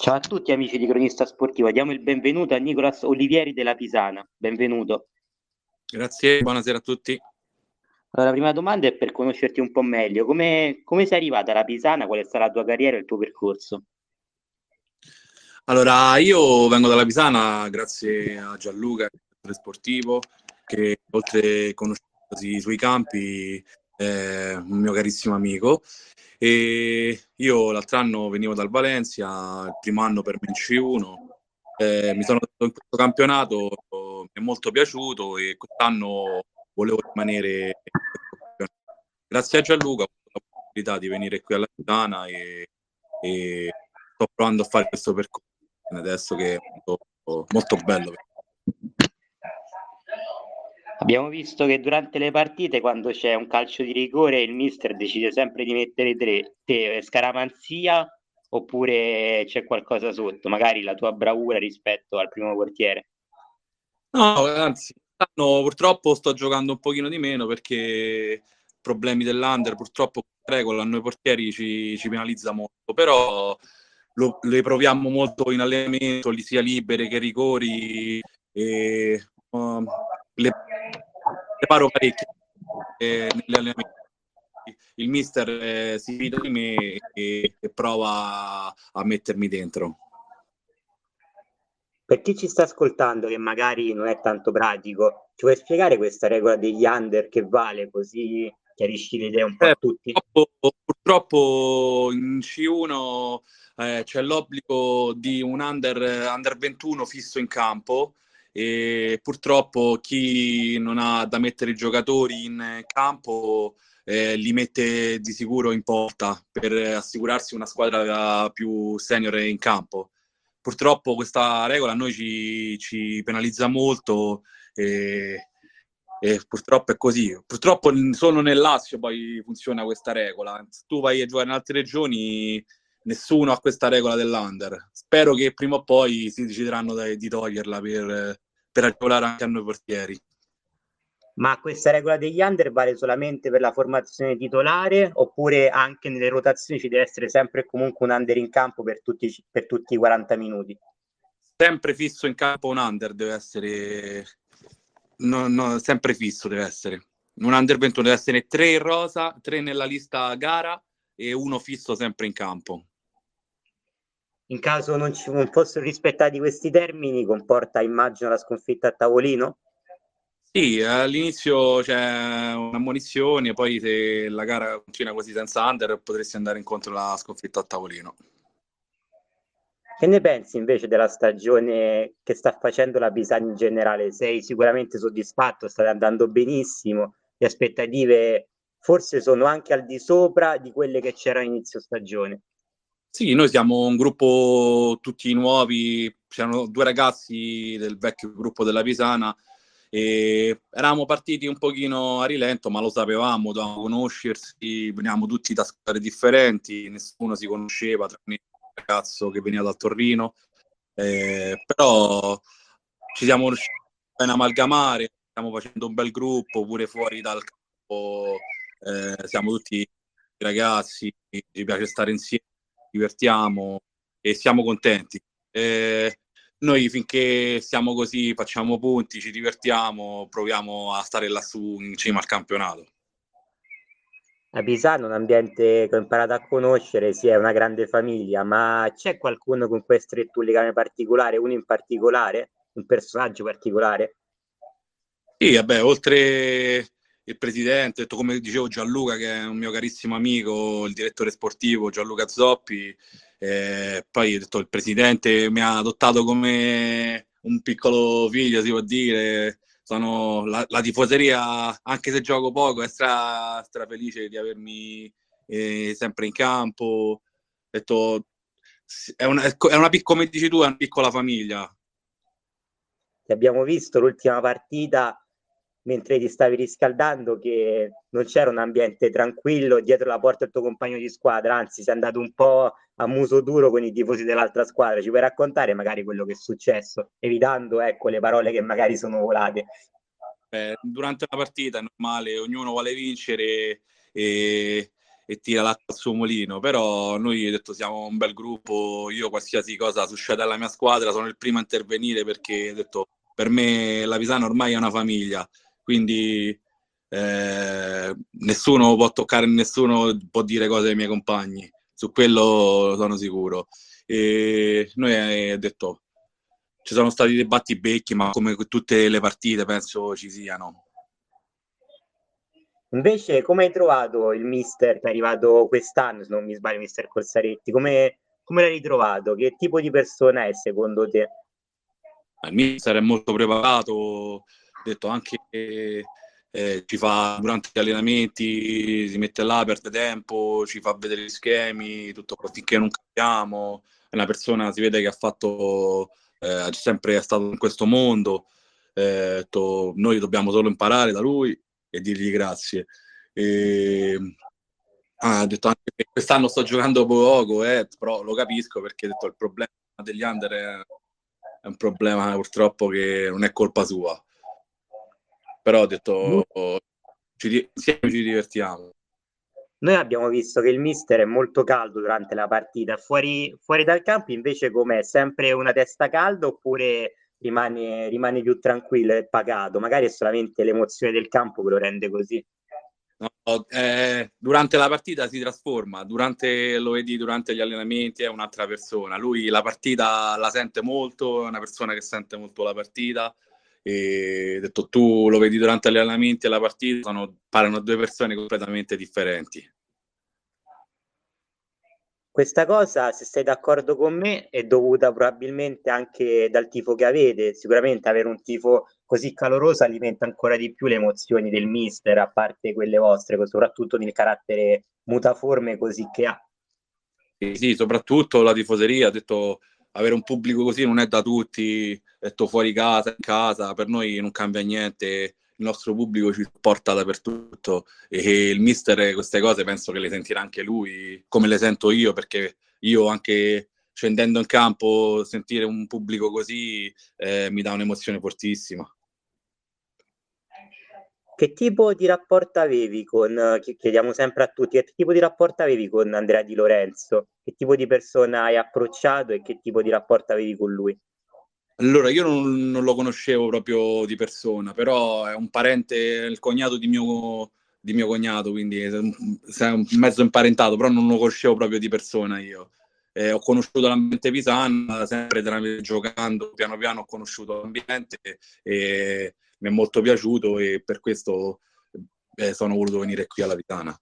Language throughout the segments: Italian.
Ciao a tutti amici di Cronista Sportivo, diamo il benvenuto a Nicolas Olivieri della Pisana. Benvenuto. Grazie, buonasera a tutti. Allora, la prima domanda è per conoscerti un po' meglio. Come, come sei arrivata alla Pisana? Qual è stata la tua carriera e il tuo percorso? Allora, io vengo dalla Pisana grazie a Gianluca, il sportivo, che oltre a conoscersi sui campi è un mio carissimo amico. E io l'altro anno venivo dal Valencia, il primo anno per me in C1, eh, mi sono trovato in questo campionato, mi è molto piaciuto e quest'anno volevo rimanere. Grazie a Gianluca ho avuto la possibilità di venire qui alla Pisana e, e sto provando a fare questo percorso adesso che è molto, molto bello. Abbiamo visto che durante le partite, quando c'è un calcio di rigore, il mister decide sempre di mettere tre, te scaramanzia oppure c'è qualcosa sotto, magari la tua bravura rispetto al primo portiere. No, anzi, no, purtroppo sto giocando un pochino di meno perché problemi dell'under, purtroppo regola a noi portieri ci, ci penalizza molto, però lo, le proviamo molto in allenamento, sia libere che rigori, e, um, le preparo parecchio eh, negli allenamenti. Il mister eh, si fida di me e, e prova a mettermi dentro. Per chi ci sta ascoltando, che magari non è tanto pratico, ci puoi spiegare questa regola degli under che vale così chiarisci l'idea un po' eh, a tutti? Purtroppo, purtroppo in C1 eh, c'è l'obbligo di un under, under 21 fisso in campo e purtroppo chi non ha da mettere i giocatori in campo eh, li mette di sicuro in porta per assicurarsi una squadra più senior in campo. Purtroppo questa regola a noi ci, ci penalizza molto e, e, purtroppo è così. Purtroppo solo nel Lazio poi funziona questa regola. Se tu vai a giocare in altre regioni nessuno ha questa regola dell'under. Spero che prima o poi si decideranno di toglierla per, per agevolare anche a noi portieri. Ma questa regola degli under vale solamente per la formazione titolare oppure anche nelle rotazioni ci deve essere sempre comunque un under in campo per tutti, per tutti i 40 minuti? Sempre fisso in campo un under deve essere, no, no, sempre fisso deve essere. Un under 21 deve essere tre in rosa, tre nella lista gara e uno fisso sempre in campo in caso non, ci, non fossero rispettati questi termini, comporta, immagino, la sconfitta a tavolino? Sì, all'inizio c'è un'ammonizione, poi se la gara continua così senza under potresti andare incontro alla sconfitta a tavolino. Che ne pensi invece della stagione che sta facendo la Pisani in generale? Sei sicuramente soddisfatto, state andando benissimo, le aspettative forse sono anche al di sopra di quelle che c'erano inizio stagione. Sì, noi siamo un gruppo tutti nuovi, c'erano due ragazzi del vecchio gruppo della Pisana e eravamo partiti un pochino a rilento, ma lo sapevamo, dovevamo conoscersi, venivamo tutti da squadre differenti, nessuno si conosceva, tranne il ragazzo che veniva dal Torrino, eh, però ci siamo riusciti a amalgamare, stiamo facendo un bel gruppo pure fuori dal campo, eh, siamo tutti ragazzi, ci piace stare insieme divertiamo e siamo contenti. Eh, noi finché siamo così, facciamo punti, ci divertiamo, proviamo a stare lassù in cima al campionato. A Pisano, un ambiente che ho imparato a conoscere, sì, è una grande famiglia, ma c'è qualcuno con cui è stretto un legame particolare, uno in particolare, un personaggio particolare? Sì, vabbè, oltre il presidente, come dicevo Gianluca che è un mio carissimo amico, il direttore sportivo Gianluca Zoppi, eh, poi detto, il presidente mi ha adottato come un piccolo figlio, si può dire. Sono la, la tifoseria, anche se gioco poco, è stra, stra felice di avermi eh, sempre in campo. Detto, è una, è una, come dici tu, è una piccola famiglia. Abbiamo visto l'ultima partita mentre ti stavi riscaldando che non c'era un ambiente tranquillo dietro la porta del tuo compagno di squadra, anzi sei andato un po' a muso duro con i tifosi dell'altra squadra. Ci puoi raccontare magari quello che è successo, evitando ecco, le parole che magari sono volate? Eh, durante una partita è normale, ognuno vuole vincere e, e tira l'acqua al suo mulino, però noi ho detto siamo un bel gruppo, io qualsiasi cosa succede alla mia squadra sono il primo a intervenire perché ho detto per me la Pisana ormai è una famiglia, quindi eh, nessuno può toccare nessuno, può dire cose ai miei compagni, su quello sono sicuro. E noi abbiamo detto ci sono stati dei battibecchi, ma come tutte le partite penso ci siano. Invece, come hai trovato il mister che è arrivato quest'anno, se non mi sbaglio, mister Corsaretti? Come, come l'hai ritrovato? Che tipo di persona è secondo te? Il mister è molto preparato, detto anche che eh, ci fa durante gli allenamenti, si mette là, perde tempo, ci fa vedere gli schemi, tutto finché non capiamo. È una persona, si vede che ha fatto, eh, sempre è stato in questo mondo. Eh, detto, noi dobbiamo solo imparare da lui e dirgli grazie. E, ah, detto anche che quest'anno sto giocando poco, eh, però lo capisco perché detto, il problema degli under è, è, un problema purtroppo che non è colpa sua. Però ho detto, ci, insieme ci divertiamo. Noi abbiamo visto che il mister è molto caldo durante la partita, fuori, fuori dal campo invece com'è? Sempre una testa calda oppure rimane, rimane più tranquillo e pagato. Magari è solamente l'emozione del campo che lo rende così. No, eh, durante la partita si trasforma, durante, lo vedi durante gli allenamenti è un'altra persona. Lui la partita la sente molto, è una persona che sente molto la partita. E detto tu lo vedi durante gli allenamenti e la partita, sono, parlano due persone completamente differenti. Questa cosa, se sei d'accordo con me, è dovuta probabilmente anche dal tifo che avete. Sicuramente avere un tifo così caloroso alimenta ancora di più le emozioni del mister, a parte quelle vostre, soprattutto nel carattere mutaforme così che ha. Sì, sì, soprattutto la tifoseria, ha detto avere un pubblico così non è da tutti, detto fuori casa, in casa, per noi non cambia niente il nostro pubblico ci supporta dappertutto e il mister queste cose penso che le sentirà anche lui, come le sento io, perché io anche scendendo in campo, sentire un pubblico così eh, mi dà un'emozione fortissima. Che tipo di rapporto avevi con, chiediamo sempre a tutti, che tipo di rapporto avevi con Andrea Di Lorenzo? Che tipo di persona hai approcciato e che tipo di rapporto avevi con lui? Allora, io non, non, lo conoscevo proprio di persona, però è un parente, il cognato di mio, di mio cognato, quindi è un, mezzo imparentato, però non lo conoscevo proprio di persona io. Eh, ho conosciuto l'ambiente pisano, sempre giocando, piano piano ho conosciuto l'ambiente e mi è molto piaciuto e per questo eh, sono voluto venire qui alla Pisana.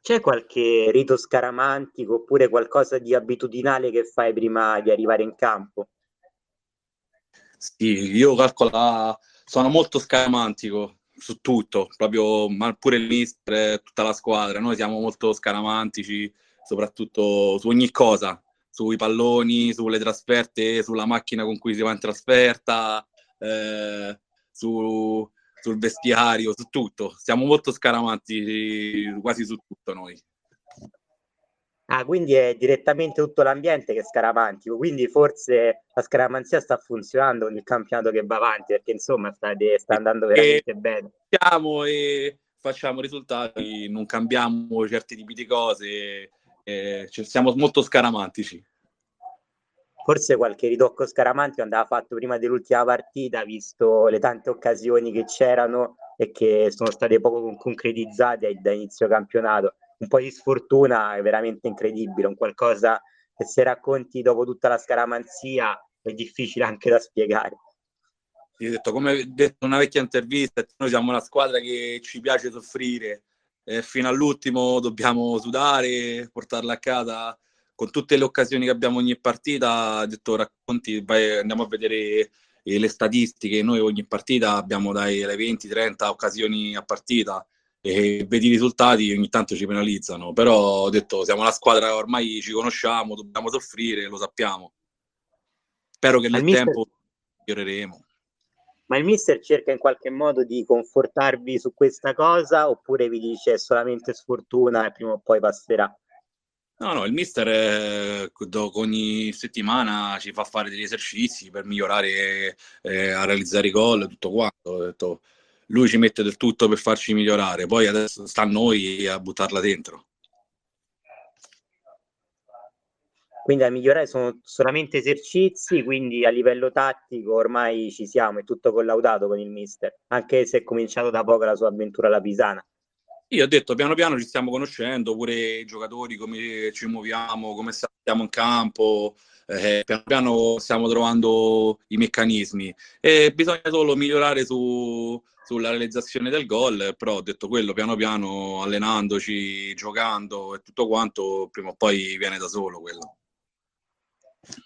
C'è qualche rito scaramantico oppure qualcosa di abitudinale che fai prima di arrivare in campo? Sì, io calcolo, sono molto scaramantico su tutto, proprio, ma pure il mister, tutta la squadra. Noi siamo molto scaramantici, soprattutto su ogni cosa, sui palloni, sulle trasferte, sulla macchina con cui si va in trasferta, eh, su, sul vestiario, su tutto. Siamo molto scaramantici quasi su tutto noi. Ah, quindi è direttamente tutto l'ambiente che è scaramantico, quindi forse la scaramanzia sta funzionando con il campionato che va avanti, perché insomma state, sta andando veramente e bene. Siamo e facciamo risultati, non cambiamo certi tipi di cose, eh, cioè siamo molto scaramantici. Forse qualche ritocco scaramantico andava fatto prima dell'ultima partita, visto le tante occasioni che c'erano e che sono state poco concretizzate da inizio campionato un po' di sfortuna è veramente incredibile, un qualcosa che se racconti dopo tutta la scaramanzia è difficile anche da spiegare. Io detto, come detto in una vecchia intervista, noi siamo una squadra che ci piace soffrire, eh, fino all'ultimo dobbiamo sudare, portarla a casa con tutte le occasioni che abbiamo ogni partita, ho detto racconti, vai, andiamo a vedere eh, le statistiche, noi ogni partita abbiamo dai 20-30 occasioni a partita, e vedi i risultati ogni tanto ci penalizzano, però ho detto siamo una squadra ormai ci conosciamo, dobbiamo soffrire, lo sappiamo. Spero che nel mister... tempo miglioreremo. Ma il mister cerca in qualche modo di confortarvi su questa cosa oppure vi dice è solamente sfortuna e prima o poi passerà? No, no, il mister eh, ogni settimana ci fa fare degli esercizi per migliorare eh, a realizzare i gol tutto quanto. Detto, lui ci mette del tutto per farci migliorare, poi adesso sta a noi a buttarla dentro. Quindi a migliorare sono solamente esercizi, quindi a livello tattico ormai ci siamo, è tutto collaudato con il mister, anche se è cominciato da poco la sua avventura alla Pisana. Io ho detto piano piano ci stiamo conoscendo, pure i giocatori, come ci muoviamo, come stiamo in campo, eh, piano piano stiamo trovando i meccanismi e bisogna solo migliorare su, sulla realizzazione del gol, però ho detto quello piano piano allenandoci, giocando e tutto quanto, prima o poi viene da solo quello.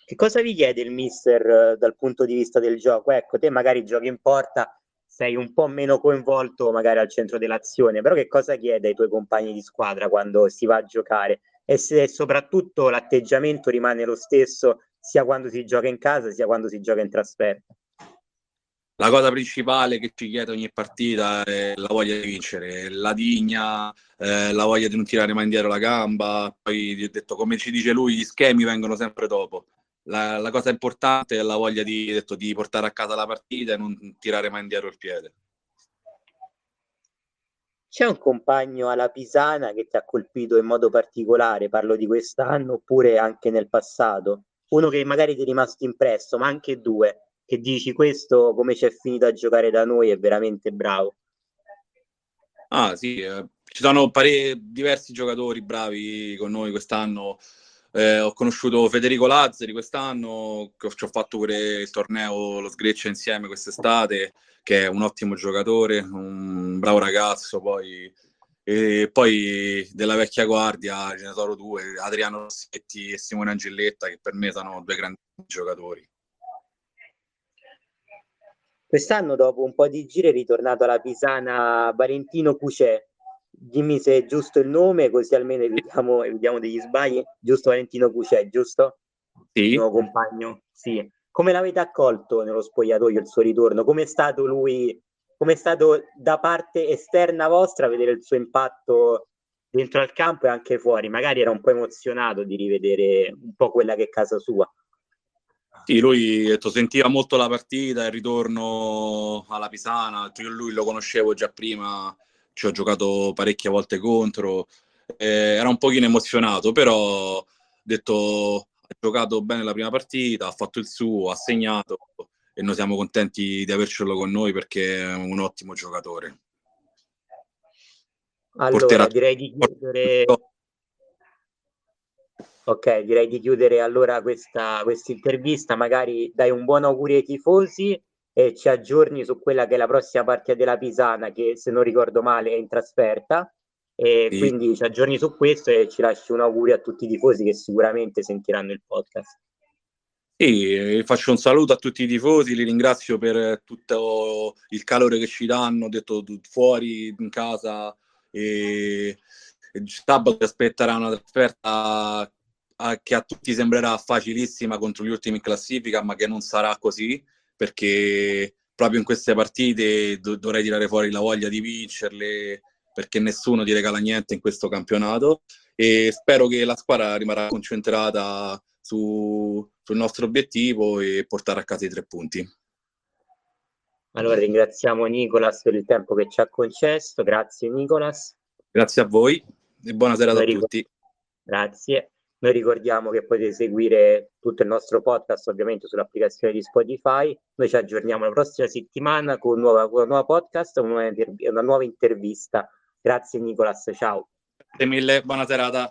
Che cosa vi chiede il mister eh, dal punto di vista del gioco? Ecco, te magari giochi in porta, sei un po' meno coinvolto magari al centro dell'azione, però che cosa chiede ai tuoi compagni di squadra quando si va a giocare? E se soprattutto l'atteggiamento rimane lo stesso sia quando si gioca in casa sia quando si gioca in trasferta? La cosa principale che ci chiede ogni partita è la voglia di vincere, la digna, eh, la voglia di non tirare mai indietro la gamba. Poi, detto, come ci dice lui, gli schemi vengono sempre dopo. La, la cosa importante è la voglia di, detto, di portare a casa la partita e non tirare mai indietro il piede. C'è un compagno alla Pisana che ti ha colpito in modo particolare, parlo di quest'anno oppure anche nel passato? Uno che magari ti è rimasto impresso, ma anche due che dici questo come ci è finito a giocare da noi è veramente bravo. Ah sì, eh, ci sono pare diversi giocatori bravi con noi quest'anno. Eh, ho conosciuto Federico Lazzari quest'anno, ci ho fatto pure il torneo, lo sgreccio insieme quest'estate, che è un ottimo giocatore, un bravo ragazzo. Poi, e poi della vecchia guardia, sono due, Adriano Rossetti e Simone Angelletta, che per me sono due grandi giocatori. Quest'anno, dopo un po' di giri, è ritornato alla Pisana Valentino Cucè. Dimmi se è giusto il nome, così almeno evitiamo, evitiamo degli sbagli. Giusto Valentino Cucè, giusto? Sì. Il nuovo compagno? Sì. Come l'avete accolto nello spogliatoio il suo ritorno? Come è stato lui, come è stato da parte esterna vostra vedere il suo impatto dentro al campo e anche fuori? Magari era un po' emozionato di rivedere un po' quella che è casa sua. Sì, lui detto, sentiva molto la partita, il ritorno alla Pisana, io lui lo conoscevo già prima, ci ho giocato parecchie volte contro, eh, era un pochino emozionato, però detto, ha giocato bene la prima partita, ha fatto il suo, ha segnato e noi siamo contenti di avercelo con noi perché è un ottimo giocatore. Allora, Porterà... direi di chiudere Ok, direi di chiudere allora questa intervista. Magari dai un buon augurio ai tifosi e ci aggiorni su quella che è la prossima partita della Pisana, che se non ricordo male è in trasferta. E sì. quindi ci aggiorni su questo e ci lasci un augurio a tutti i tifosi che sicuramente sentiranno il podcast. Sì, faccio un saluto a tutti i tifosi, li ringrazio per tutto il calore che ci danno, detto fuori, in casa. E, e sabato aspetterà una trasferta che a tutti sembrerà facilissima contro gli ultimi in classifica, ma che non sarà così, perché proprio in queste partite do- dovrei tirare fuori la voglia di vincerle, perché nessuno ti regala niente in questo campionato e spero che la squadra rimarrà concentrata su, sul nostro obiettivo e portare a casa i tre punti. Allora ringraziamo Nicolas per il tempo che ci ha concesso, grazie Nicolas. Grazie a voi e buona serata a tutti. Grazie. Noi ricordiamo che potete seguire tutto il nostro podcast ovviamente sull'applicazione di Spotify. Noi ci aggiorniamo la prossima settimana con un nuovo, nuova podcast, una nuova, una nuova intervista. Grazie Nicolas, ciao. Grazie mille, buona serata.